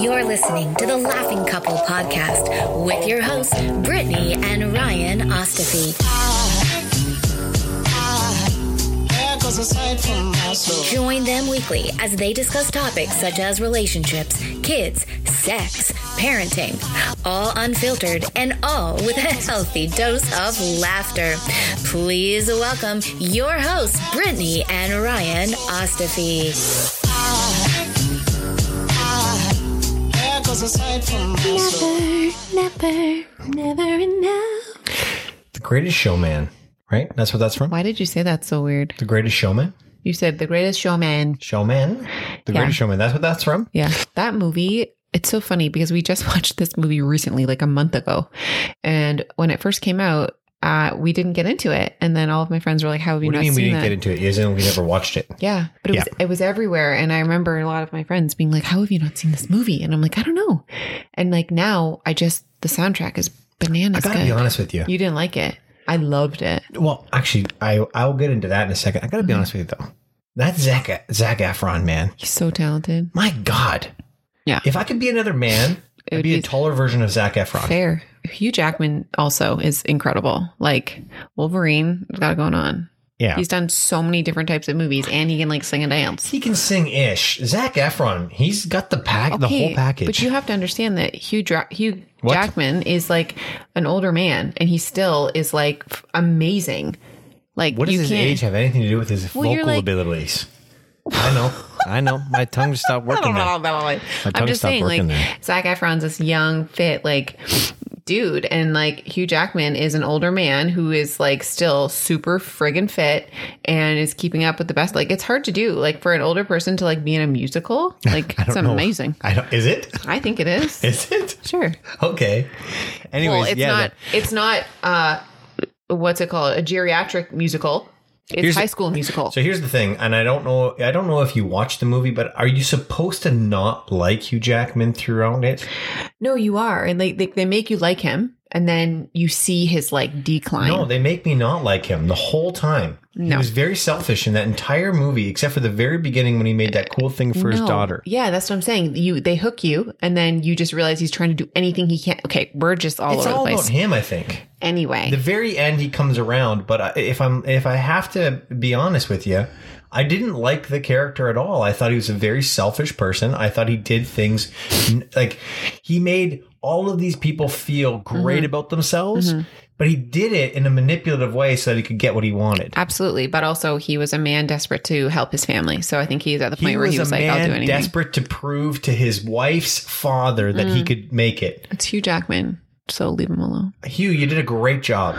You're listening to the Laughing Couple podcast with your hosts, Brittany and Ryan Ostafy. Join them weekly as they discuss topics such as relationships, kids, sex, parenting, all unfiltered and all with a healthy dose of laughter. Please welcome your hosts, Brittany and Ryan Ostafy. Never, never, never enough. The Greatest Showman, right? That's what that's from. Why did you say that so weird? The Greatest Showman. You said the greatest showman. Showman. The Yeah. Greatest Showman. That's what that's from. Yeah. That movie, it's so funny because we just watched this movie recently, like a month ago. And when it first came out, uh, we didn't get into it. And then all of my friends were like, How have you What do not you mean we didn't that? get into it? In we never watched it. yeah. But it was it was everywhere. And I remember a lot of my friends being like, How have you not seen this movie? And I'm like, I don't know. And like now I just the soundtrack is bananas. I gotta good. be honest with you. You didn't like it. I loved it. Well, actually, I I'll get into that in a second. I gotta be Mm-hmm. honest with you though. That Zac Zac Efron man. He's so talented. My God. Yeah. If I could be another man, It I'd would be a taller version of Zac Efron. Fair. Hugh Jackman also is incredible. Like Wolverine got it going on. Yeah. He's done so many different types of movies and he can like sing and dance. he can sing ish. Zac Efron, he's got the pack, the whole package. But you have to understand that Hugh Dra- Hugh What? Jackman is like an older man and he still is like f- amazing. Like what does his age have anything to do with his Well, vocal like- abilities? I know. I know. My tongue just stopped working I there. I'm tongue just stopped saying, like working there. Zac Efron's this young, fit, like dude, and like Hugh Jackman is an older man who is like still super friggin' fit and is keeping up with the best. Like it's hard to do, like for an older person to like be in a musical. Like I it's know. amazing. I don't. Is it? I think it is. Is it? sure. Okay. Anyways, well, it's yeah. not. It's not. uh What's it called? A geriatric musical. It's Here's- high school musical. So here's the thing, and I don't know. I don't know if you watched the movie, but are you supposed to not like Hugh Jackman throughout it? no, you are, and they, they they make you like him, and then you see his like decline. No, they make me not like him the whole time. No. He was very selfish in that entire movie, except for the very beginning when he made that cool thing for his daughter. Yeah, that's what I'm saying. You they hook you, and then you just realize he's trying to do anything he can. Okay, we're just all It's over all the about place. him, I think. Anyway, The very end, he comes around. But if I'm, if I have to be honest with you, I didn't like the character at all. I thought he was a very selfish person. I thought he did things like he made all of these people feel great Mm-hmm. about themselves, but he did it in a manipulative way so that he could get what he wanted. absolutely. But also, he was a man desperate to help his family. So I think he's at the point He where he was like, "I'll do man anything." desperate to prove to his wife's father that Mm. he could make it. It's Hugh Jackman, so leave him alone. Hugh, you did a great job.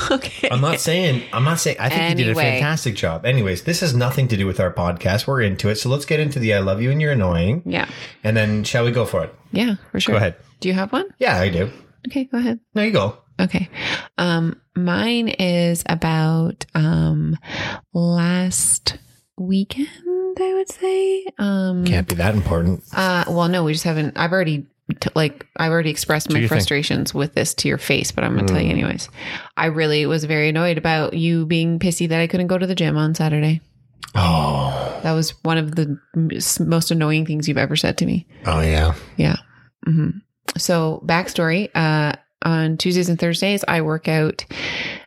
okay. I'm not saying I'm not saying I think you did a fantastic job. Anyways, this has nothing to do with our podcast. We're into it. So let's get into the I love you and you're annoying. Yeah. And then shall we go for it? Yeah, for sure. Go ahead. Do you have one? Yeah, I do. Okay, go ahead. No, you go. Okay. Um mine is about um last weekend, I would say. Um Can't be that important. uh well no, we just haven't I've already t- like I've already expressed my you think? frustrations with this to your face, but I'm going to tell you anyways. I really was very annoyed about you being pissy that I couldn't go to the gym on Saturday. Oh. That was one of the most annoying things you've ever said to me. Oh yeah. Yeah. hmm So backstory, uh, on Tuesdays and Thursdays, I work out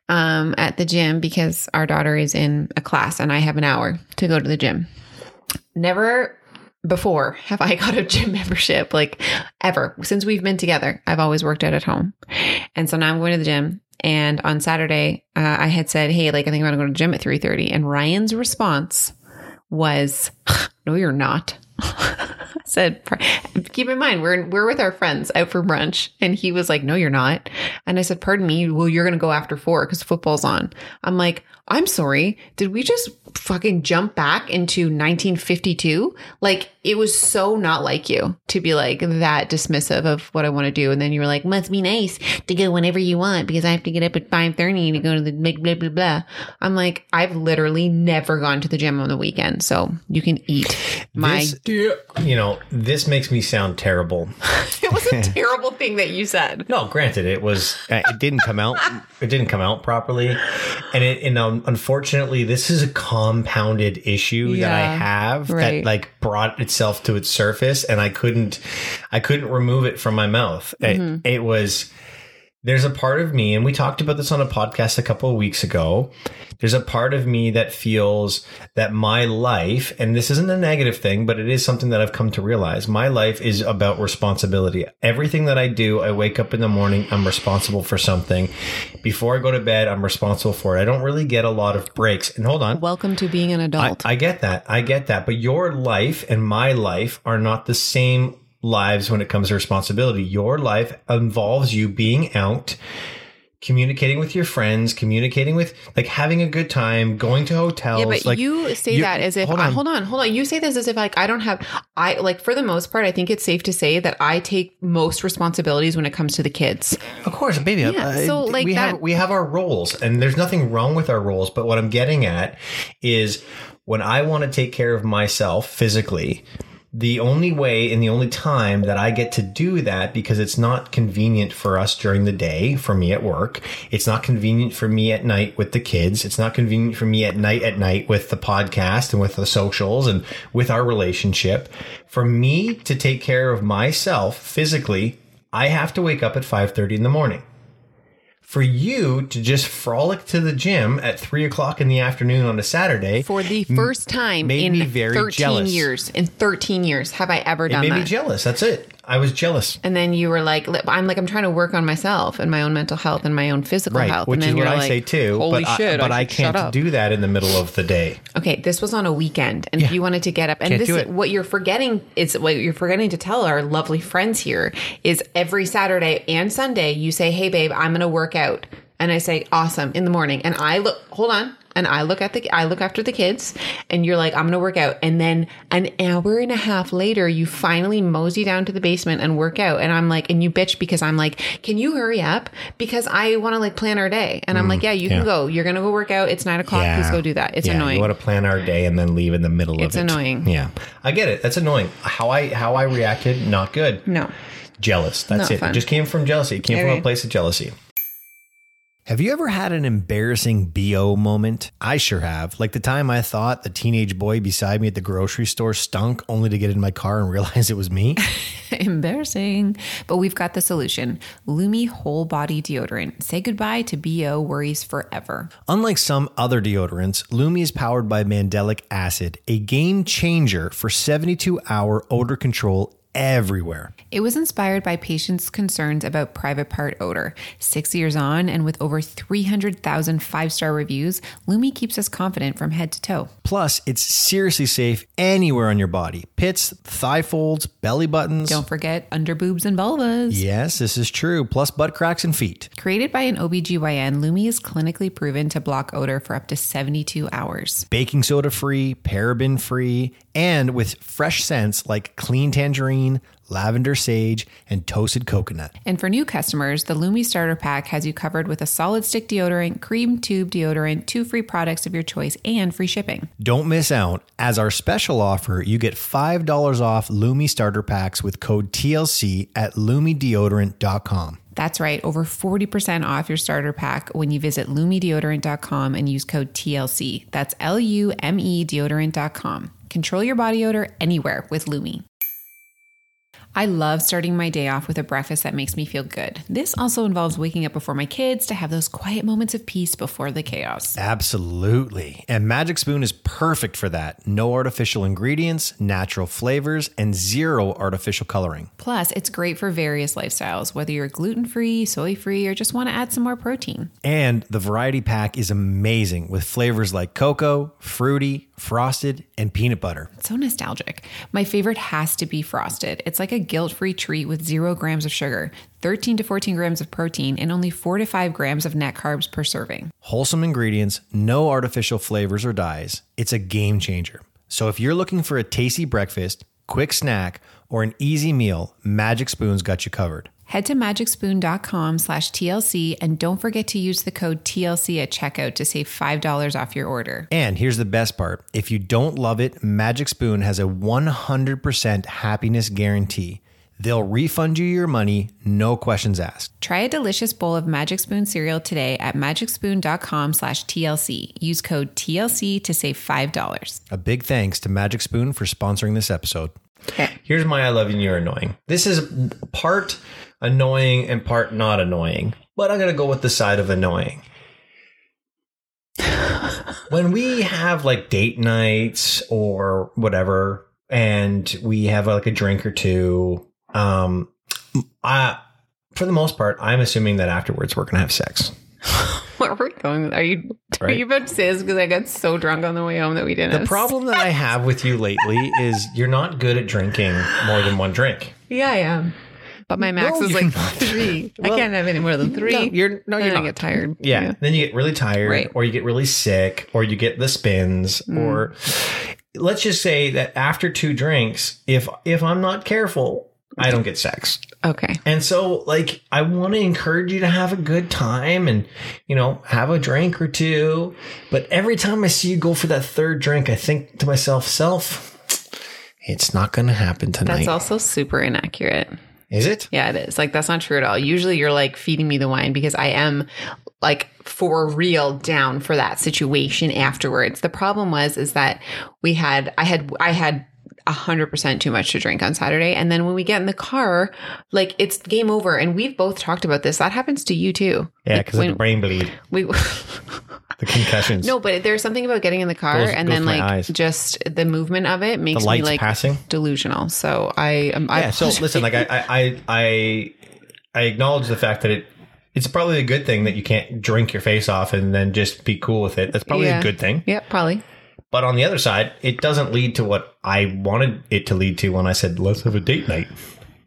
um, at the gym because our daughter is in a class and I have an hour to go to the gym. Never before have I got a gym membership, like ever. Since we've been together, I've always worked out at home. And so now I'm going to the gym. And on Saturday, uh, I had said, Hey, like, I think I'm going to go to the gym at three 3.30. And Ryan's response was, No, you're not. I said, keep in mind, we're, we're with our friends out for brunch. And he was like, no, you're not. And I said, pardon me. Well, you're going to go after four because football's on. I'm like, I'm sorry. Did we just fucking jump back into 1952? Like it was so not like you to be like that dismissive of what I want to do. And then you were like, must be nice to go whenever you want because I have to get up at 530 to go to the blah, blah, blah, blah. I'm like, I've literally never gone to the gym on the weekend. So you can eat my, This- you know, this makes me sound terrible. it was a terrible thing that you said. No, granted, it was uh, it didn't come out it didn't come out properly, and it and um, unfortunately, this is a compounded issue that I Yeah, have that like brought itself to its surface, and I couldn't I couldn't remove it from my mouth. Mm-hmm. It, was there's a part of me, and we talked about this on a podcast a couple of weeks ago. There's a part of me that feels that my life, and this isn't a negative thing, but it is something that I've come to realize. My life is about responsibility. Everything that I do, I wake up in the morning, I'm responsible for something. Before I go to bed, I'm responsible for it. I don't really get a lot of breaks. And hold on. Welcome to being an I, adult. I get that. I get that. But your life and my life are not the same lives when it comes to responsibility. Your life involves you being out, communicating with your friends, communicating with like having a good time, going to hotels. Yeah, but like, you say you- that as if hold I, on. hold on, hold on. You say this as if like I don't have I like for the most part. I think it's safe to say that I take most responsibilities when it comes to the kids. Of course, baby. Yeah, uh, so, like we that- have we have our roles, and there's nothing wrong with our roles. But what I'm getting at is when I want to take care of myself physically. The only way and the only time that I get to do that because it's not convenient for us during the day for me at work. It's not convenient for me at night with the kids. It's not convenient for me at night at night with the podcast and with the socials and with our relationship. For me to take care of myself physically, I have to wake up at 5:30 in the morning. For you to just frolic to the gym at three o'clock in the afternoon on a Saturday, For the first time in me very 13 jealous. years, in 13 years, have I ever it done made me that? jealous. That's it. I was jealous. and then you were like, I'm like, I'm trying to work on myself and my own mental health and my own physical Right, health. which and is then what you're I like, say too. Holy but shit! I, but I, shut can't do that in the middle of the day. Okay, this was on a weekend, and if you wanted to get up, and Can't this do is it. what you're forgetting is what you're forgetting to tell our lovely friends here is every Saturday and Sunday you say, "Hey, babe, I'm going to work out," and I say, "Awesome" in the morning, and I look, hold on, and I look at the, I look after the kids, and you're like, "I'm going to work out," and then an hour and a half later, you finally mosey down to the basement and work out, and I'm like, and you bitch because I'm like, "Can you hurry up?" Because I want to like plan our day, and I'm like, "Yeah, you Mm, yeah. can go. You're going to go work out. It's nine o'clock. Please go do that. It's yeah, annoying." You want to plan our day and then leave in the middle It's of it. It's annoying. Yeah, I get it. That's annoying. How I how I reacted, not good. no. Jealous. That's Not it. fun. It just came from jealousy. It came from a place of jealousy. Have you ever had an embarrassing BO moment? I sure have. Like the time I thought the teenage boy beside me at the grocery store stunk only to get in my car and realize it was me. Embarrassing. But we've got the solution Lume Whole Body Deodorant. Say goodbye to BO worries forever. Unlike some other deodorants, Lume is powered by mandelic acid, a game changer for 72 hour odor control everywhere. It was inspired by patients' concerns about private part odor. Six years on, and with over 300,000 five star reviews, Lume keeps us confident from head to toe. Plus, it's seriously safe anywhere on your body pits, thigh folds, belly buttons. Don't forget underboobs and vulvas. Yes, this is true. Plus, butt cracks and feet. Created by an OBGYN, Lume is clinically proven to block odor for up to 72 hours. Baking soda free, paraben free, and with fresh scents like clean tangerine, lavender sage, and toasted coconut. And for new customers, the Lume Starter Pack has you covered with a solid stick deodorant, cream tube deodorant, two free products of your choice, and free shipping. Don't miss out. As our special offer, you get $5 off Lume starter packs with code TLC at lumedeodorant.com. That's right, over 40% off your starter pack when you visit lumedeodorant.com and use code TLC. That's L U M E deodorant.com. Control your body odor anywhere with Lume. I love starting my day off with a breakfast that makes me feel good. This also involves waking up before my kids to have those quiet moments of peace before the chaos. Absolutely. And Magic Spoon is perfect for that. No artificial ingredients, natural flavors, and zero artificial coloring. Plus, it's great for various lifestyles, whether you're gluten free, soy free, or just want to add some more protein. And the variety pack is amazing with flavors like cocoa, fruity, frosted, and peanut butter. So nostalgic. My favorite has to be frosted. It's like a guilt free treat with zero grams of sugar, 13 to 14 grams of protein, and only four to five grams of net carbs per serving. Wholesome ingredients, no artificial flavors or dyes. It's a game changer. So if you're looking for a tasty breakfast, quick snack, or an easy meal, Magic Spoon's got you covered. Head to magicspoon.com slash TLC and don't forget to use the code TLC at checkout to save $5 off your order. And here's the best part if you don't love it, Magic Spoon has a 100% happiness guarantee. They'll refund you your money, no questions asked. Try a delicious bowl of Magic Spoon cereal today at magicspoon.com slash TLC. Use code TLC to save $5. A big thanks to Magic Spoon for sponsoring this episode. Here's my I love you and you're annoying. This is part annoying and part not annoying, but I'm going to go with the side of annoying. when we have like date nights or whatever, and we have like a drink or two, um, I, for the most part, I'm assuming that afterwards we're going to have sex. Where are we going? Are you are Right. you about to say this because I got so drunk on the way home that we didn't? The problem that I have with you lately is you're not good at drinking more than one drink. Yeah, I am. But my max No, is like not. three. Well, I can't have any more than three. No, you're no, you're I not. get tired. Yeah. Then you get really tired, Right. or you get really sick, or you get the spins, mm. or let's just say that after two drinks, if if I'm not careful, I don't get sex. Okay. And so, like, I want to encourage you to have a good time and, you know, have a drink or two. But every time I see you go for that third drink, I think to myself, self, it's not going to happen tonight. That's also super inaccurate. Is it? Yeah, it is. Like that's not true at all. Usually you're like feeding me the wine because I am like for real down for that situation afterwards. The problem was is that we had I had I had a hundred percent too much to drink on Saturday. And then when we get in the car, like it's game over. And we've both talked about this. That happens to you too. Yeah, Like, because of the brain bleed, we the concussions. No, but there's something about getting in the car Goes- and goes then like eyes. just the movement of it makes me like passing. delusional. So I am I Yeah. So listen, like I, I, I, I, I acknowledge the fact that it, it's probably a good thing that you can't drink your face off and then just be cool with it. That's probably Yeah. a good thing. Yeah, probably. But on the other side, it doesn't lead to what I wanted it to lead to when I said let's have a date night.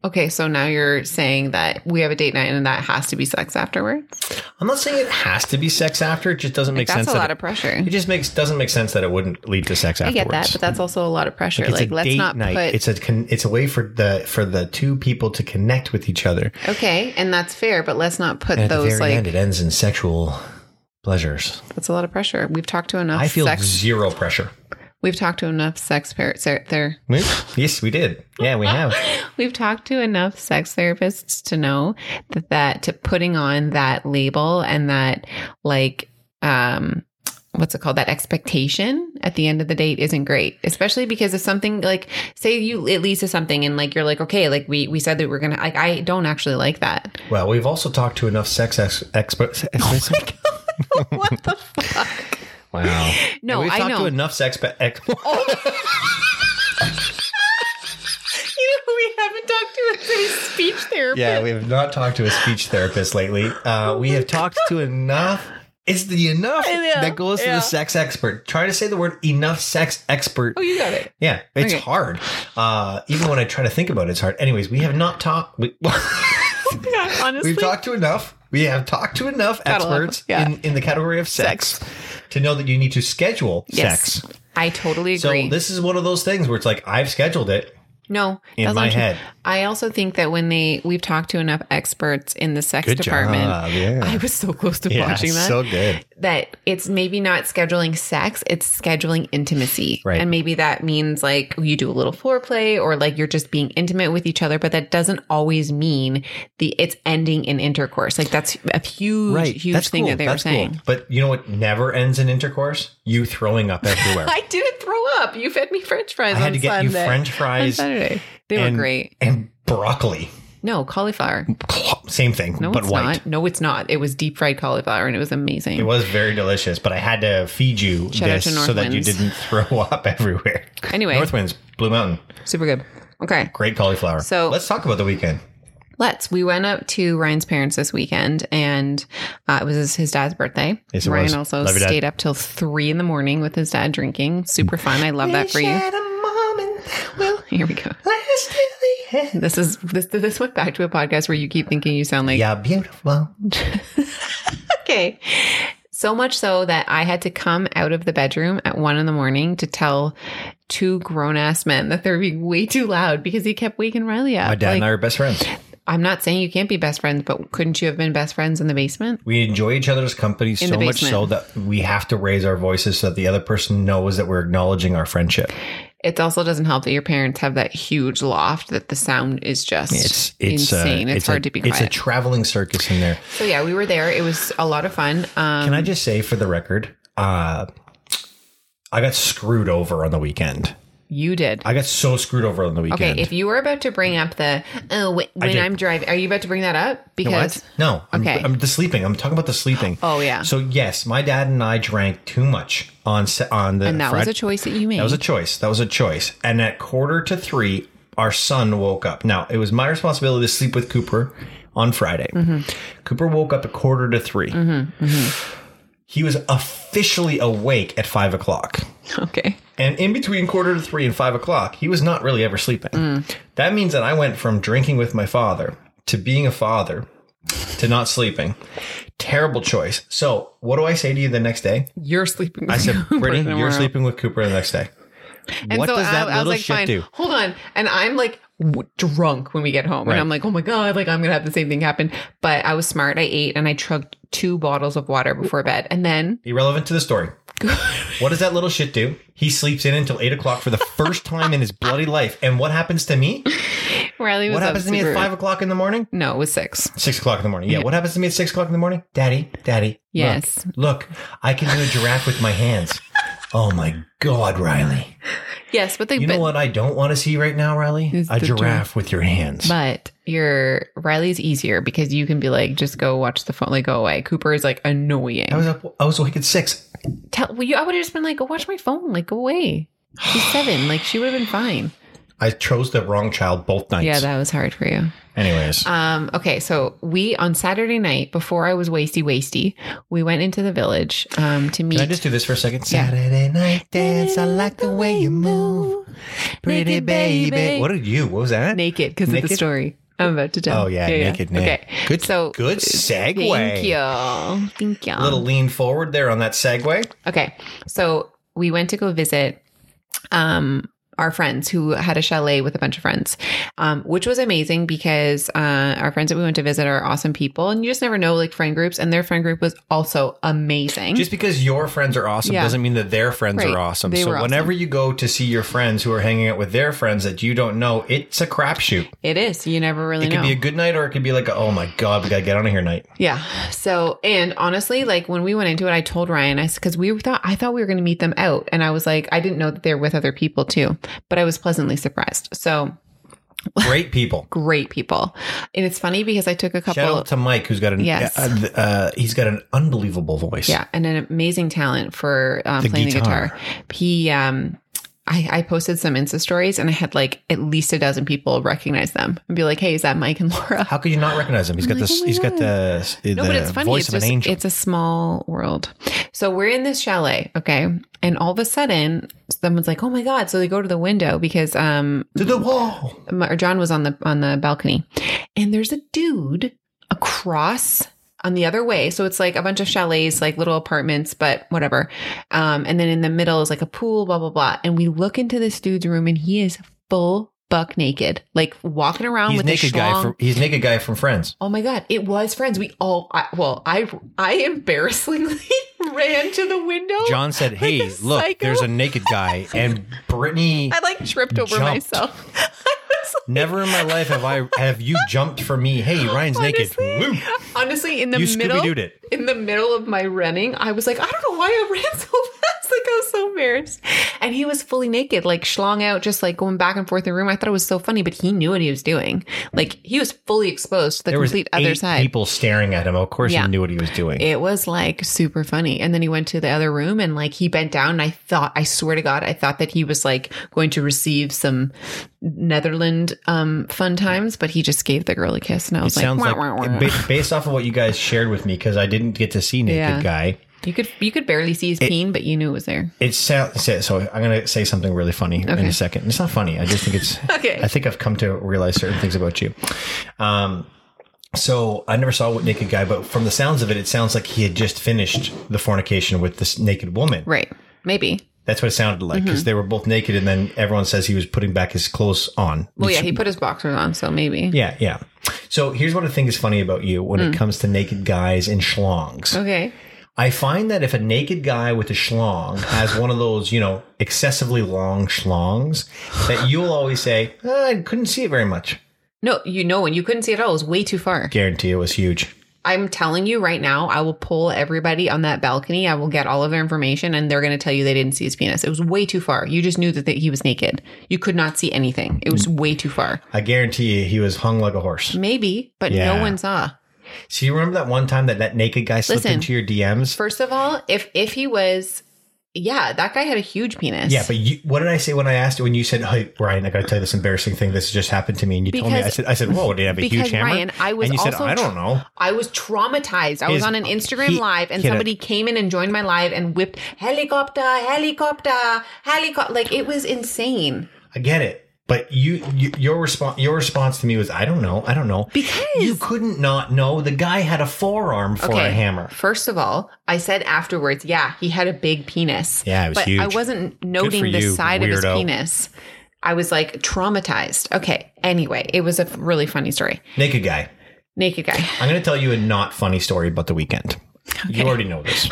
Okay, so now you're saying that we have a date night and that has to be sex afterwards. I'm not saying it has to be sex after. It just doesn't make That's sense. That's a lot it, of pressure. it just makes doesn't make sense that it wouldn't lead to sex afterwards. I get that, but that's also a lot of pressure. It's Like, a let's not night. put It's a con- it's a way for the for the two people to connect with each other. okay, and that's fair, but let's not put And at the those like end, it ends in sexual pleasures. that's a lot of pressure. We've talked to enough I feel sex. zero pressure. We've talked to enough sex par- ser- there. Yes, we did. Yeah, we have. We've talked to enough sex therapists to know that that to putting on that label and that like um what's it called that expectation at the end of the date isn't great especially because if something like say you it leads to something and like you're like okay like we we said that we're gonna like i don't actually like that Well, we've also talked to enough sex ex- experts. what the fuck wow. no we've i talked know to enough sex. Pe- ex- you know we haven't talked to a speech therapist yeah, we have not talked to a speech therapist lately. Uh, we have talked to enough. It's the enough Yeah, that goes to the sex expert. Try to say the word enough sex expert. oh you got it Yeah, it's Okay. hard. Uh, even when I try to think about it, it's hard. Anyways, we have not talked. We, yeah, honestly we've talked to enough. We have talked to enough experts. Yeah. in, in the category of sex, to know that you need to schedule yes sex. i totally agree. So this is one of those things where it's like I've scheduled it. No, In my head. I also think that when they we've talked to enough experts in the sex Good department, yeah. I was so close to watching that. so good. That it's maybe not scheduling sex, it's scheduling intimacy. Right. And maybe that means like you do a little foreplay or like you're just being intimate with each other, but that doesn't always mean the it's ending in intercourse. Like that's a huge, huge thing that they were saying. But you know what never ends in intercourse? You throwing up everywhere. I didn't throw up. You fed me French fries. I had on to get you Sunday- French on fries Saturday. They and, were great. And broccoli. No cauliflower. Same thing, No, but it's white. not. No, it's not. It was deep fried cauliflower and it was amazing. It was very delicious, but I had to feed you Shout this so that you didn't throw up everywhere. Anyway. Northwinds, Blue Mountain, Super good. Okay. great cauliflower. So- let's talk about the weekend. Let's. We went up to Ryan's parents this weekend, and uh, it was his, dad's birthday. Yes, Ryan was. also Love stayed up till three in the morning with his dad drinking. Super fun. I love that for you. Here we go. This is this this went back to a podcast where you keep thinking you sound like Yeah, beautiful. okay. So much so that I had to come out of the bedroom at one in the morning to tell two grown ass men that they're being way too loud because he kept waking Riley up. My dad Like, and I are best friends. I'm not saying you can't be best friends, but couldn't you have been best friends in the basement? We enjoy each other's company so much so that we have to raise our voices so that the other person knows that we're acknowledging our friendship. It also doesn't help that your parents have that huge loft that the sound is just It's it's uh, insane. it's, hard a, to be It's a quiet. traveling circus in there. so yeah, we were there. It was a lot of fun. Um, Can I just say for the record, uh, I got screwed over on the weekend. You did. I got so screwed over on the weekend. Okay, if you were about to bring up the oh wh- when. I'm driving, are you about to bring that up? Because? No. I'm, Okay. I'm the sleeping. I'm talking about the sleeping. Oh, yeah. So yes, my dad and I drank too much on on the. and that was a choice that you made. That was a choice. That was a choice. And at quarter to three, our son woke up. Now it was my responsibility to sleep with Cooper on Friday. Mm-hmm. Cooper woke up at quarter to 3 He was officially awake at five o'clock. okay. And in between quarter to three and five o'clock, he was not really ever sleeping. Mm. That means that I went from drinking with my father to being a father to not sleeping. Terrible choice. So, what do I say to you the next day? You're sleeping. With Cooper. I said, Brittany, you're sleeping with Cooper the next day. And what so does that I, little like, shit fine, do? hold on. And I'm like w- drunk when we get home, Right. and I'm like, oh my god, like I'm gonna have the same thing happen. But I was smart. I ate and I chugged two bottles of water before bed, and then Irrelevant to the story. What does that little shit do? He sleeps in until eight o'clock for the first time in his bloody life. And what happens to me? Riley was What happens to me at five o'clock in the morning? No, it was six. Six o'clock in the morning. Yeah. What happens to me at six o'clock in the morning? Daddy, daddy. Yes. Look, look, I can do a giraffe with my hands. Oh my God, Riley. Yes, but they. You but, know what I don't want to see right now, Riley? A giraffe with your hands. But your Riley's easier because you can be like, just go watch the phone, like go away. Cooper is like annoying. I was up. I was awake at six. Tell, well, you, I would have just been like, go watch my phone, like go away. She's seven, like she would have been fine. I chose the wrong child both nights. Yeah, that was hard for you. Anyways, Um, okay, so we on Saturday night before I was wasty wasty, we went into the village um to meet can I just do this for a second? Yeah. Saturday night dance. I like the way you move, pretty Naked baby. baby. What did you? What was that? naked because of the story I'm about to tell. Oh yeah, naked. Nick. Okay, Good. So good segue. Thank you. Thank you. A little lean forward there on that segue. Okay. So we went to go visit um our friends who had a chalet with a bunch of friends, um, which was amazing because uh, our friends that we went to visit are awesome people, and you just never know like friend groups, and their friend group was also amazing. Just because your friends are awesome Yeah. doesn't mean that their friends Right. are awesome. They so awesome. whenever you go to see your friends who are hanging out with their friends that you don't know, it's a crapshoot. it is. You never really It could be a good night or it could be like, a, oh my god, we gotta get out of here night. Yeah. So, and honestly, like when we went into it, I told Ryan, I said, because we thought I thought we were going to meet them out, and I was like, I didn't know that they're with other people too, but I was pleasantly surprised. So Great people. great people, and it's funny because I took a couple. Shout out to Mike, who's got an Yes. uh, uh, he's got an unbelievable voice. Yeah, and an amazing talent for um, The playing the guitar. guitar. He, um, I, I posted some Insta stories, and I had like at least a dozen people recognize them and be like, "Hey, is that Mike and Laura?" How could you not recognize him? He's got like, this. oh he's got God. the the No, but it's funny. voice It's of an just angel. it's a small world. So we're in this chalet, okay, and all of a sudden, someone's like, "Oh my god!" So they go to the window because um, to the wall. John was on the on the balcony, and there's a dude across on the other way. So it's like a bunch of chalets, like little apartments, but whatever. Um, and then in the middle is like a pool, blah blah blah. And we look into this dude's room, and he is full buck naked, like walking around He's with naked a guy from. He's naked guy from Friends. Oh my god, it was friends. We all I, well, I I embarrassingly ran to the window. John said, "Hey, a look, psycho. there's a naked guy," and Brittany. I like tripped over jumped. myself. Like, Never in my life have I have you jumped for me. Hey, Ryan's naked. honestly, Woo. honestly, in the You middle, in the middle of my running, I was like, I don't know why I ran so fast. Like I was so embarrassed. And he was fully naked, like schlong out, just like going back and forth in the room. I thought it was so funny, but he knew what he was doing. Like he was fully exposed to the There complete other side. people staring at him. Of course, Yeah. he knew what he was doing. It was like super funny. And then he went to the other room and like he bent down and I thought, I swear to God, I thought that he was like going to receive some Netherland um fun times, but he just gave the girl a kiss and I it was like, sounds "Wah, like, wah, wah." based off of what you guys shared with me, because I didn't get to see Naked Yeah. Guy. You could you could barely see his peen, but you knew it was there. It sounds so. I'm going to say something really funny in a second. It's not funny. I just think it's. Okay. I think I've come to realize certain things about you. Um, so I never saw what Naked Guy, but from the sounds of it, it sounds like he had just finished the fornication with this naked woman. Right. Maybe. That's what it sounded like because they were both naked, and then everyone says he was putting back his clothes on. Well, yeah, he put his boxers on, so maybe. Yeah, yeah. So here's what I think is funny about you when it comes to naked guys and schlongs. Okay. I find that if a naked guy with a schlong has one of those, you know, excessively long schlongs, that you'll always say, "Ah, I couldn't see it very much. No, you know, and you couldn't see it at all. It was way too far. Guarantee it was huge. I'm telling you right now, I will pull everybody on that balcony. I will get all of their information, and they're going to tell you they didn't see his penis. It was way too far. You just knew that, that he was naked. You could not see anything. It was way too far. I guarantee you he was hung like a horse. Maybe, but Yeah. no one saw. So you remember that one time that that naked guy slipped Listen. into your DMs? First of all, if if he was, yeah, that guy had a huge penis. yeah, but you, what did I say when I asked you when you said, "Hey, Ryan, I got to tell you this embarrassing thing. This just happened to me," and you told me, I said, "I said, whoa, did he have a because huge hammer?" Ryan, I was and you said, "I don't know." I was traumatized. I was on an Instagram he- live and had a- somebody came in and joined my live and whipped helicopter, helicopter, helicopter. Like it was insane. I get it. But you, you your response your response to me was I don't know I don't know Because- you couldn't not know the guy had a forearm for a hammer First of all, I said afterwards, yeah, he had a big penis. Yeah, it was but huge. I wasn't noting the you, side of his penis. I was like traumatized. Okay. Anyway, it was a really funny story. naked guy Naked guy. I'm going to tell you a not funny story about the weekend you already know this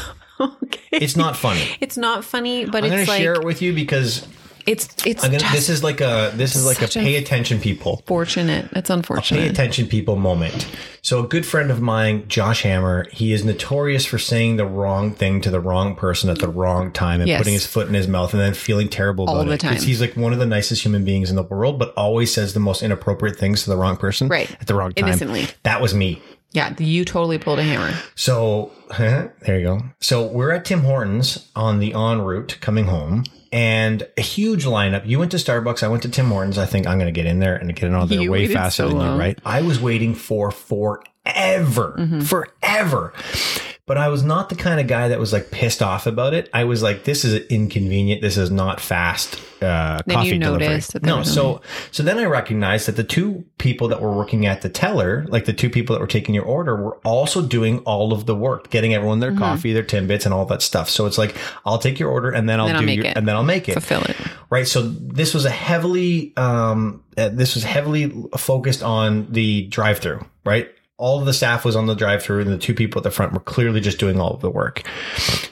okay. it's not funny It's not funny, but I'm going to like share it with you because it's it's I'm gonna, this is like a this is like a pay attention people Fortunate. That's unfortunate. That's pay attention people moment. So a good friend of mine, Josh Hammer, he is notorious for saying the wrong thing to the wrong person at the wrong time and Yes. putting his foot in his mouth and then feeling terrible All about the it. time. He's like one of the nicest human beings in the world, but always says the most inappropriate things to the wrong person Right. at the wrong time. Innocently. That was me. Yeah, you totally pulled a hammer. So there you go. So we're at Tim Hortons on the ONroute coming home, and a huge lineup. You went to Starbucks. I went to Tim Hortons. I think I'm going to get in there and get in on there You way faster so than you, right? I was waiting for forever, Mm-hmm. forever. But I was not the kind of guy that was like pissed off about it. I was like, "This is inconvenient. This is not fast uh, Then coffee delivery." No, so so then I recognized that the two people that were working at the teller, like the two people that were taking your order, were also doing all of the work, getting everyone Mm-hmm. their coffee, their timbits, and all that stuff. So it's like I'll take your order and then I'll Then I'll do your, it. and then I'll make it. Fulfill it. Right. So this was a heavily um uh, this was heavily focused on the drive-through. Right. All of the staff was on the drive-through, and the two people at the front were clearly just doing all of the work.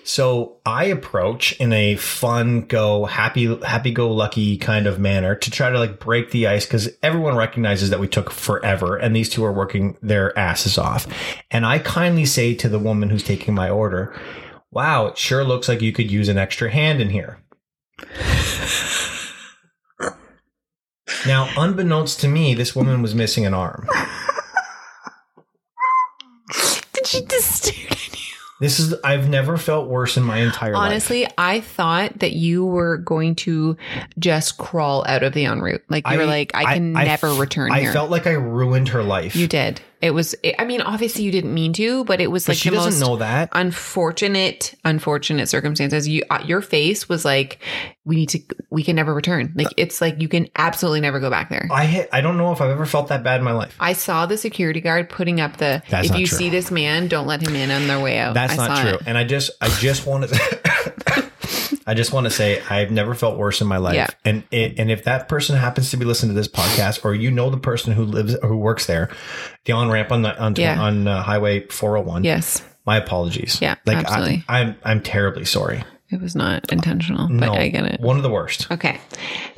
So I approach in a fun, go happy, happy go lucky kind of manner to try to like break the ice because everyone recognizes that we took forever and these two are working their asses off. And I kindly say to the woman who's taking my order, wow, it sure looks like you could use an extra hand in here. Now, unbeknownst to me, this woman was missing an arm. She just stare at you? This is, I've never felt worse in my entire life. Honestly, I thought that you were going to just crawl out of the ONroute. Like you were like, I can never f- return I here. felt like I ruined her life. you did. It was. I mean, obviously you didn't mean to, but it was but like she the doesn't most know that. unfortunate, unfortunate circumstances. You, uh, your face was like, we need to, we can never return. Like it's like you can absolutely never go back there. I hit, I don't know if I've ever felt that bad in my life. I saw the security guard putting up the. That's if you true. see this man, don't let him in on their way out. That's I not true. it. And I just, I just wanted. to, I just want to say I've never felt worse in my life. Yeah. And it, and if that person happens to be listening to this podcast, or you know the person who lives who works there, the on ramp on the on, Yeah. on uh, Highway 401. Yes. My apologies. Yeah, like absolutely. I, I'm I'm terribly sorry. It was not intentional, but no, I get it. One of the worst. Okay.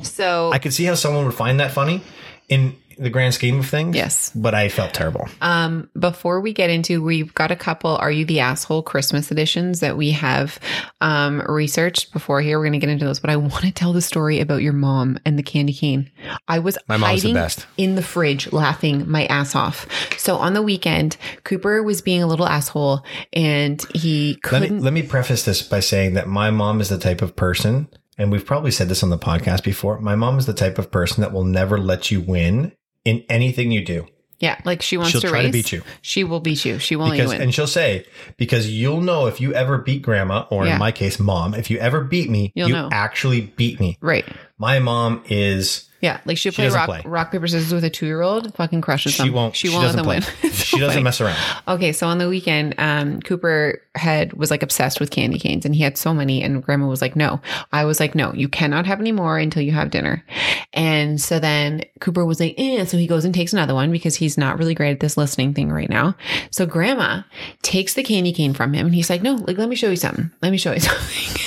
So I could see how someone would find that funny in the grand scheme of things. Yes. But I felt terrible. Um, before we get into, we've got a couple "Are You the Asshole" Christmas editions that we have um, researched before. Here, we're going to get into those, but I want to tell the story about your mom and the candy cane. I was My mom's the best. in the fridge, laughing my ass off. So on the weekend, Cooper was being a little asshole, and he Let me, couldn't. let me preface this by saying that my mom is the type of person, and we've probably said this on the podcast before. My mom is the type of person that will never let you win in anything you do. yeah, like she wants She'll to try to beat you. She will beat you. She won't Because and she'll say because you'll know if you ever beat grandma or Yeah. in my case mom if you ever beat me You'll you know. actually beat me. right. My mom is Yeah, like she'll She play rock, play. rock paper scissors with a two year old. Fucking crushes she them. won't She won't let doesn't them play. win. It's she doesn't funny. mess around. Okay, so on the weekend, um, Cooper had was like obsessed with candy canes, and he had so many. And Grandma was like, "No." I was like, "No, you cannot have any more until you have dinner." And so then Cooper was like, "Eh." So he goes and takes another one because he's not really great at this listening thing right now. So Grandma takes the candy cane from him, and he's like, "No, like let me show you something. Let me show you something."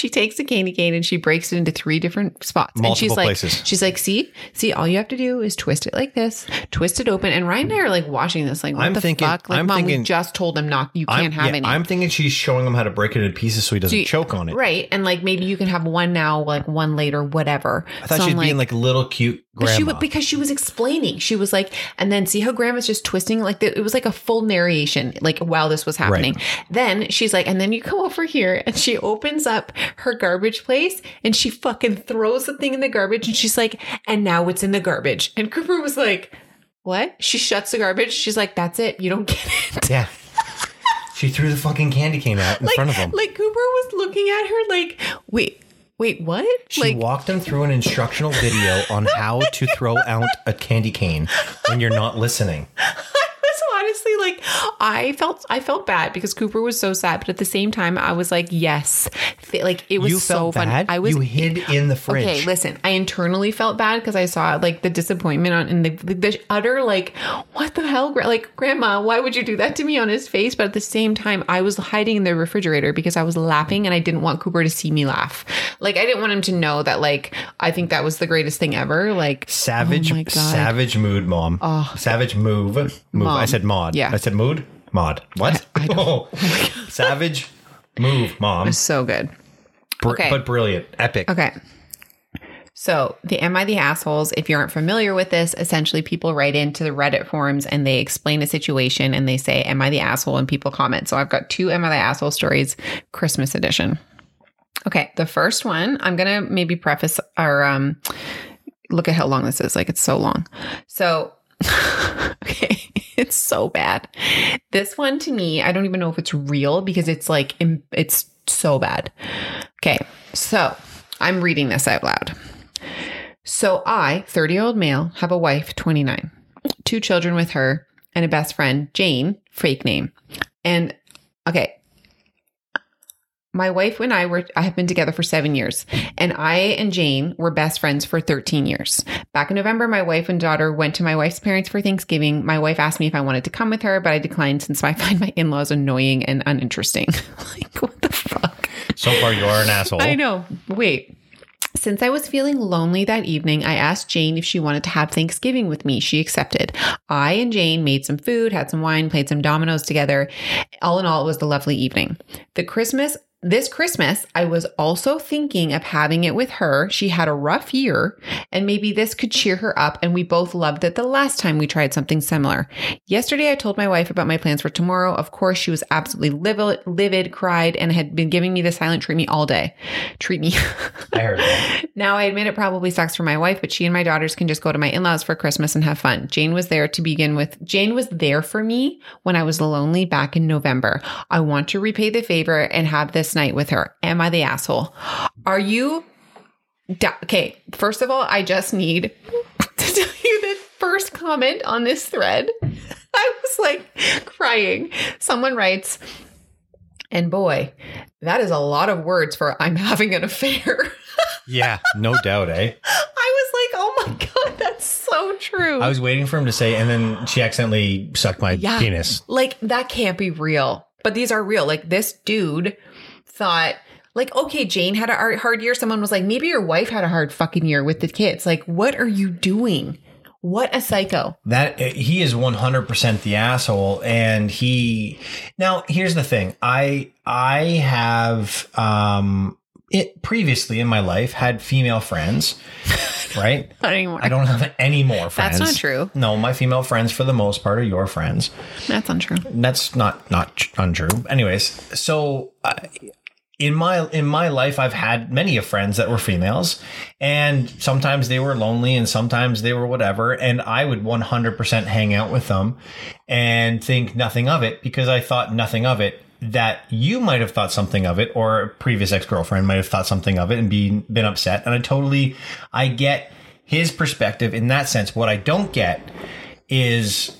She takes a candy cane and she breaks it into three different spots. and she's Multiple like, places. she's like, "See, see, all you have to do is twist it like this, twist it open." And Ryan and I are like watching this, like, what I'm the thinking- fuck? Like, I'm mom, we just told him not. You can't I'm, have yeah, any. I'm thinking she's showing him how to break it into pieces so he doesn't you- choke on it. right, and like maybe you can have one now, like one later, whatever. I thought So she'd I'm be in like little cute grandma. she because she was explaining. She was like, and then see how grandma's just twisting like the, it was like a full narration, like while this was happening. Then she's like, and then you come over here, and she opens up her garbage place, and she fucking throws the thing in the garbage, and she's like, and now it's in the garbage. And Cooper was like, what? She shuts the garbage. She's like, that's it. You don't get it. yeah. she threw the fucking candy cane out in Like, front of him. like Cooper was looking at her like, wait, wait, what? She like, walked him through an instructional video on how to throw out a candy cane when you're not listening. honestly like I felt I felt bad because Cooper was so sad, but at the same time I was like, yes, like it was You so fun. bad. I was you hid in the fridge. Okay, listen. I internally felt bad because I saw like the disappointment on and the, the, the utter like, what the hell, like Grandma, why would you do that to me on his face? But at the same time, I was hiding in the refrigerator because I was laughing and I didn't want Cooper to see me laugh. Like I didn't want him to know that like I think that was the greatest thing ever. Like Savage, Oh savage mood, mom. Oh. Savage move, move. I said mod. Yeah. I said mood, mod. What? I don't- Oh. savage move, mom. so good. Br- okay. But brilliant, epic. Okay. So, the Am I the Assholes? If you aren't familiar with this, essentially people write into the Reddit forums and they explain a situation and they say, Am I the asshole? And people comment. So, I've got two Am I the Asshole stories, Christmas edition. Okay. The first one, I'm going to maybe preface or um, look at how long this is. Like, it's so long. So, okay. It's so bad. This one to me, I don't even know if it's real because it's like, it's so bad. Okay. So, I'm reading this out loud. So I, 30 year old male, have a wife, 29, two children with her, and a best friend, Jane, fake name. And okay, my wife and I were, I have been together for seven years, and I and Jane were best friends for 13 years. Back in November, my wife and daughter went to my wife's parents for Thanksgiving. My wife asked me if I wanted to come with her, but I declined since I find my in laws annoying and uninteresting. like, what the fuck? So far, you're an asshole. I know. Wait. Since I was feeling lonely that evening, I asked Jane if she wanted to have Thanksgiving with me. She accepted. I and Jane made some food, had some wine, played some dominoes together. All in all, it was a lovely evening. The Christmas this Christmas, I was also thinking of having it with her. She had a rough year, and maybe this could cheer her up. And we both loved it the last time we tried something similar. Yesterday, I told my wife about my plans for tomorrow. Of course, she was absolutely livid, livid cried, and had been giving me the silent treat me all day. Treat me. I heard that. Now, I admit it probably sucks for my wife, but she and my daughters can just go to my in laws for Christmas and have fun. Jane was there to begin with. Jane was there for me when I was lonely back in November. I want to repay the favor and have this night with her. Am I the asshole? Are you. Da- okay, first of all, I just need to tell you the first comment on this thread. I was like crying. Someone writes, and boy, that is a lot of words for I'm having an affair. Yeah, no doubt, eh? I was like, oh my God, that's so true. I was waiting for him to say, and then she accidentally sucked my Yeah. penis. like, that can't be real. But these are real. Like, this dude thought, Like, okay, Jane had a hard- year. Someone was like, maybe your wife had a hard fucking year with the kids. Like, what are you doing? What a psycho. That he is 100% the asshole and he Now, here's the thing. I I have um it previously in my life had female friends, right? Not anymore. I don't have any more friends. That's not true. No, my female friends for the most part are your friends. That's untrue. That's not not untrue. Anyways, so uh, in my in my life, I've had many of friends that were females, and sometimes they were lonely, and sometimes they were whatever. And I would one hundred percent hang out with them, and think nothing of it because I thought nothing of it. That you might have thought something of it, or a previous ex girlfriend might have thought something of it and been been upset. And I totally, I get his perspective in that sense. What I don't get is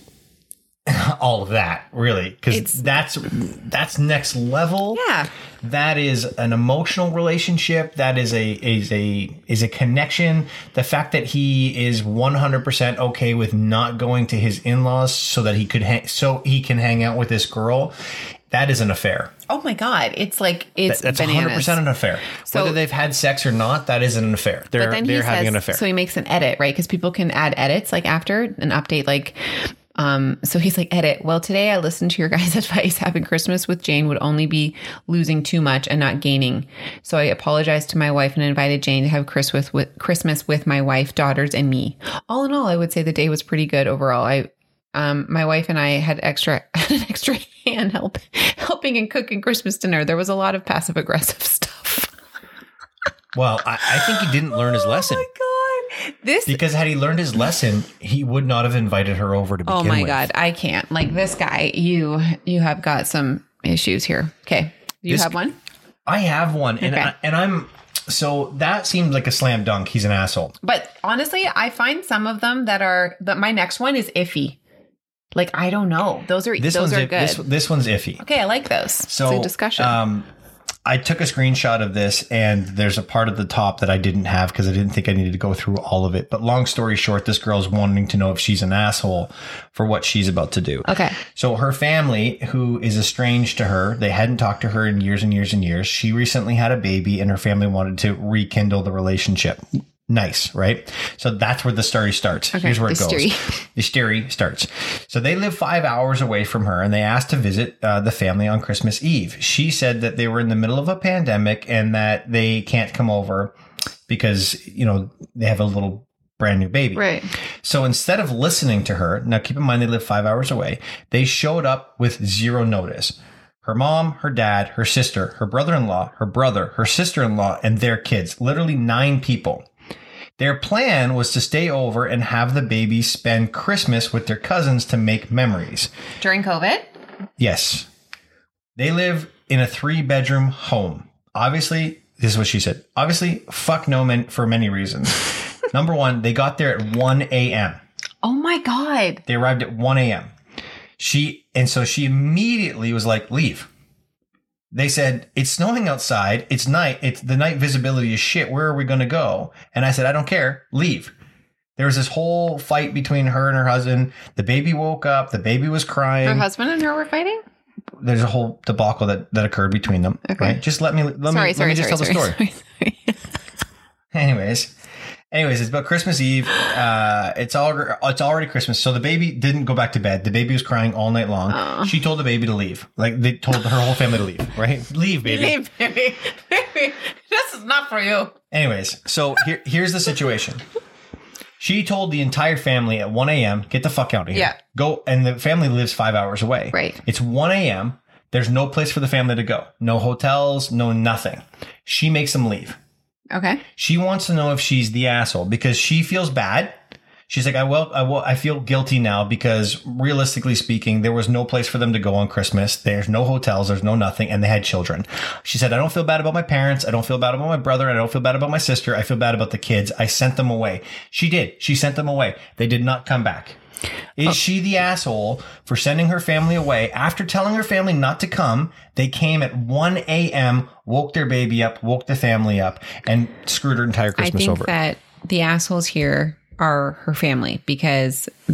all of that really because that's that's next level Yeah. that is an emotional relationship that is a is a is a connection the fact that he is 100% okay with not going to his in-laws so that he could hang, so he can hang out with this girl that is an affair Oh my God. It's like, it's that's bananas. 100% an affair So- whether they've had sex or not that is an affair they're But then they're he having says, an affair so he makes an edit, right? Because people can add edits like after an update, like, um, so he's like, edit. Well, today I listened to your guys' advice. Having Christmas with Jane would only be losing too much and not gaining. So I apologized to my wife and invited Jane to have Chris with, Christmas with my wife, daughters, and me. All in all, I would say the day was pretty good overall. I, um, my wife and I had extra, had an extra hand help, helping and cooking Christmas dinner. There was a lot of passive aggressive stuff. well I, I think he didn't learn his lesson Oh my God. This Because had he learned his lesson, he would not have invited her over to begin Oh my with. god, I can't. Like this guy, you you have got some issues here. Okay. You This- have one? I have one, and Okay. I, and I'm so that seems like a slam dunk. He's an asshole. But honestly, I find some of them that are but my next one is iffy. Like I don't know. Those are This those one's are i- good. This, this one's iffy. okay, I like those. So it's a discussion. Um, I took a screenshot of this, and there's a part at the top that I didn't have because I didn't think I needed to go through all of it. But long story short, this girl's wanting to know if she's an asshole for what she's about to do. okay. So her family, who is estranged to her, they hadn't talked to her in years and years and years. She recently had a baby, and her family wanted to rekindle the relationship. Nice, right? So that's where the story starts. Okay, Here's where it goes. story. The story starts. So they live five hours away from her, and they asked to visit uh, the family on Christmas Eve. She said that they were in the middle of a pandemic and that they can't come over because you know they have a little brand new baby. Right. So instead of listening to her, now keep in mind they live five hours away, they showed up with zero notice. Her mom, her dad, her sister, her brother in law, her brother, her sister in law, and their kids literally nine people. Their plan was to stay over and have the baby spend Christmas with their cousins to make memories. During COVID? Yes. They live in a three bedroom home. Obviously, this is what she said. Obviously, fuck no man for many reasons. Number one, they got there at 1 a.m. Oh my god. They arrived at 1 a.m. She, and so she immediately was like, leave. They said, it's snowing outside. It's night. It's the night visibility is shit. Where are we going to go? And I said, I don't care. Leave. There was this whole fight between her and her husband. The baby woke up. The baby was crying Her husband and her were fighting? there's a whole debacle that, that occurred between them. Okay. Right? Just let me let sorry, me sorry, let me just sorry, tell the story. Anyways, anyways, it's about Christmas Eve. Uh, it's all it's already Christmas, so the baby didn't go back to bed. The baby was crying all night long. Oh. She told the baby to leave. Like they told her whole family to leave. Right? Leave, baby. Leave, baby. Baby, this is not for you. Anyways, so here here's the situation. She told the entire family at 1 a.m., get the fuck out of here. Yeah. Go. And the family lives five hours away. Right. It's 1 a.m. There's no place for the family to go. No hotels, no nothing. She makes them leave. Okay. She wants to know if she's the asshole because she feels bad. She's like, I will, I will, I feel guilty now because realistically speaking, there was no place for them to go on Christmas. There's no hotels, there's no nothing, and they had children. She said, I don't feel bad about my parents. I don't feel bad about my brother. I don't feel bad about my sister. I feel bad about the kids. I sent them away. She did. She sent them away. They did not come back. Is oh. she the asshole for sending her family away after telling her family not to come? They came at 1 a.m., woke their baby up, woke the family up, and screwed her entire Christmas. I think over. that the assholes here are her family because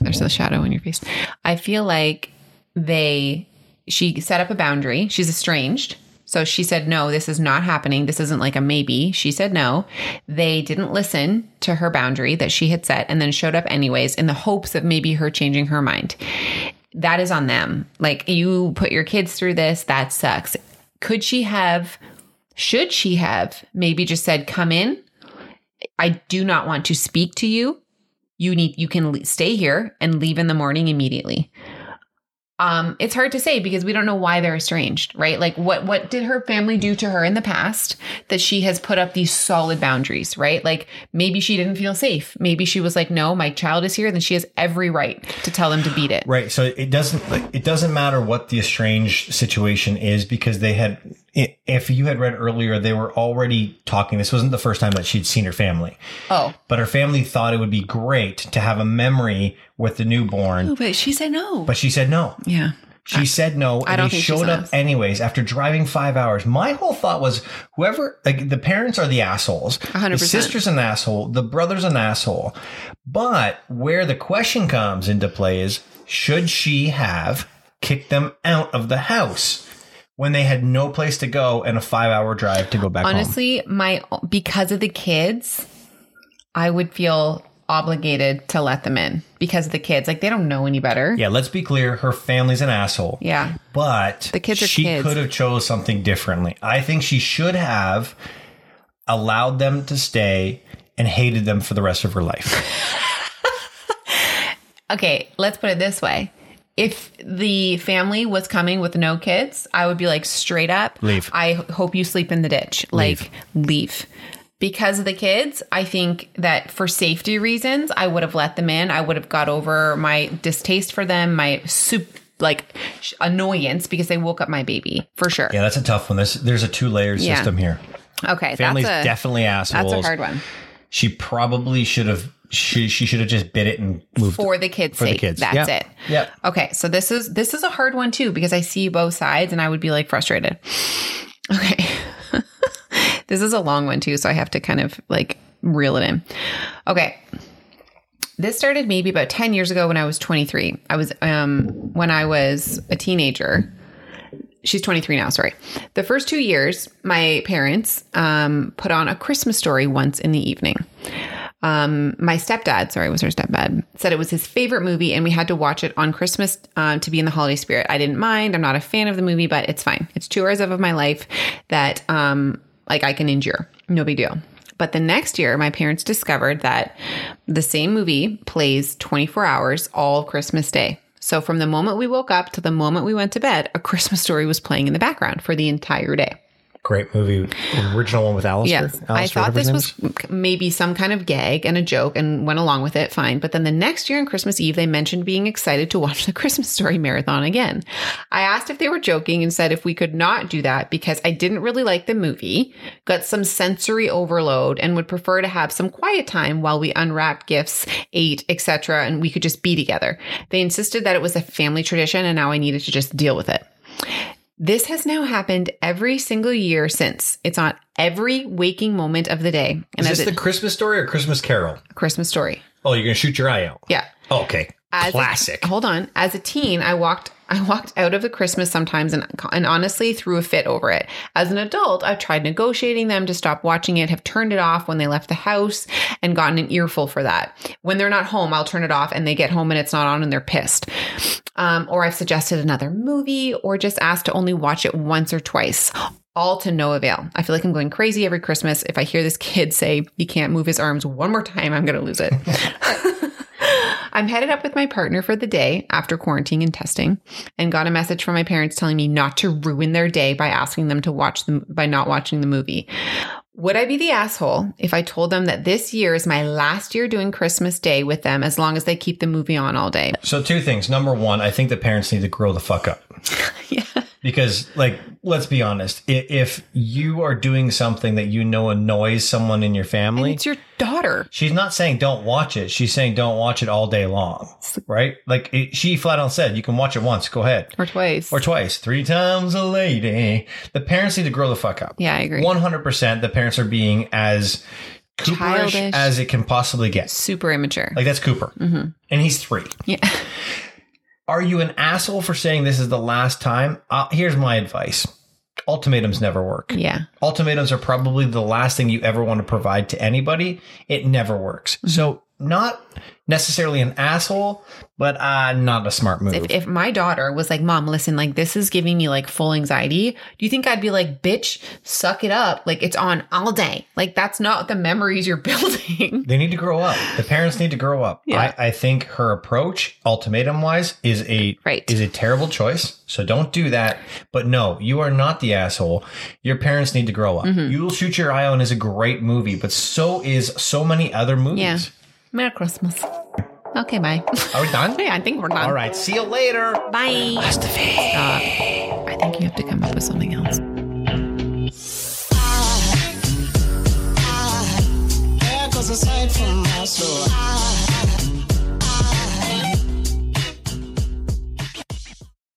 there's a shadow on your face. I feel like they she set up a boundary. She's estranged. So she said, no, this is not happening. This isn't like a maybe. She said no. They didn't listen to her boundary that she had set and then showed up anyways in the hopes of maybe her changing her mind. That is on them. Like you put your kids through this, that sucks. Could she have, should she have maybe just said, come in? I do not want to speak to you. You need, you can stay here and leave in the morning immediately um it's hard to say because we don't know why they're estranged right? Like what what did her family do to her in the past that she has put up these solid boundaries right? Like maybe she didn't feel safe. Maybe she was like no my child is here then she has every right to tell them to beat it. Right. So it doesn't it doesn't matter what the estranged situation is because they had if you had read earlier they were already talking this wasn't the first time that she'd seen her family. oh. But her family thought it would be great to have a memory with the newborn, but she said no. But she said no. yeah. She said no, and don't they think she's showed up anyways after driving five hours. My whole thought was whoever, like the parents are the assholes, hundred the sister's an asshole, the brother's an asshole. But where the question comes into play is should she have kicked them out of the house when they had no place to go and a five hour drive to go back home? honestly my because of the kids i would feel obligated to let them in because of the kids like they don't know any better Yeah, let's be clear. Her family's an asshole. yeah but The kids are she kids. could have chose something differently. I think she should have allowed them to stay and hated them for the rest of her life. Okay, let's put it this way. If the family was coming with no kids, I would be like straight up, Leave. I hope you sleep in the ditch. Like leave. Because of the kids, I think that for safety reasons, I would have let them in. I would have got over my distaste for them, my soup like sh- annoyance because they woke up my baby for sure. Yeah, that's a tough one. There's there's a two layer Yeah. system here. Okay, Family's that's a definitely assholes. that's a hard one She probably should have she she should have just bit it and moved for the kids' for the sake. kids. That's Yeah. it. Yep. Okay, so this is this is a hard one too because I see both sides and I would be like frustrated. Okay. this is a long one too, so I have to kind of like reel it in. Okay. This started maybe about 10 years ago when I was 23. I was um when I was a teenager. She's 23 now, sorry. The first 2 years, my parents um put on a Christmas story once in the evening um, my stepdad, sorry, was her stepdad, said it was his favorite movie and we had to watch it on Christmas um, to be in the holiday spirit. I didn't mind. I'm not a fan of the movie, but it's fine. It's two hours of my life that um, like I can endure. No big deal. But the next year, my parents discovered that the same movie plays 24 hours all Christmas Day. So from the moment we woke up to the moment we went to bed, a Christmas story was playing in the background for the entire day. Great movie. Original one with Alistair. Yes, I thought this was maybe some kind of gag and a joke and went along with it fine. But then the next year on Christmas Eve, they mentioned being excited to watch the Christmas Story marathon again. I asked if they were joking and said if we could not do that because I didn't really like the movie, got some sensory overload, and would prefer to have some quiet time while we unwrapped gifts, ate, etc., and we could just be together. They insisted that it was a family tradition, and now I needed to just deal with it. This has now happened every single year since. It's on every waking moment of the day. And Is this a the Christmas story or Christmas Carol? Christmas story. Oh, you're gonna shoot your eye out. Yeah. Okay. As a- Classic. hold on. As a teen, I walked I walked out of the Christmas sometimes and, and honestly threw a fit over it. As an adult, I've tried negotiating them to stop watching it, have turned it off when they left the house, and gotten an earful for that. When they're not home, I'll turn it off and they get home and it's not on and they're pissed. Um, or I've suggested another movie or just asked to only watch it once or twice. All to no avail. I feel like I'm going crazy every Christmas. If I hear this kid say he can't move his arms one more time, I'm going to lose it. I'm headed up with my partner for the day after quarantine and testing, and got a message from my parents telling me not to ruin their day by asking them to watch them by not watching the movie. Would I be the asshole if I told them that this year is my last year doing Christmas Day with them as long as they keep the movie on all day? So two things. Number one, I think the parents need to grow the fuck up. yeah. Because, like, let's be honest. If you are doing something that you know annoys someone in your family, It's your daughter. she's not saying don't watch it. She's saying don't watch it all day long, right? Like it, she flat out said, you can watch it once. Go ahead. Or twice. Or twice, three times a lady. The parents need to grow the fuck up. Yeah, I agree. One hundred percent. The parents are being as Cooperish Childish. as it can possibly get. Super immature. Like that's Cooper, Mm-hmm. and he's three. yeah. Are you an asshole for saying this is the last time? Uh, here's my advice. ultimatums never work. Yeah. Ultimatums are probably the last thing you ever want to provide to anybody. It never works. So, not necessarily an asshole, but uh, not a smart move. If, if my daughter was like, Mom, listen, like this is giving me like full anxiety, do you think I'd be like, bitch, suck it up? Like it's on all day. Like that's not the memories you're building. They need to grow up. The parents need to grow up. Yeah. I, I think her approach, ultimatum wise, is a Right. is a terrible choice. So don't do that. But no, you are not the asshole. Your parents need to grow up. Mm-hmm. You will shoot your eye on is a great movie, but so is so many other movies. Yeah. Merry Christmas. Okay, bye. Are we done? yeah, I think we're done. All right. See you later. Bye. Stop. Uh, I think you have to come up with something else. There goes a from my soul.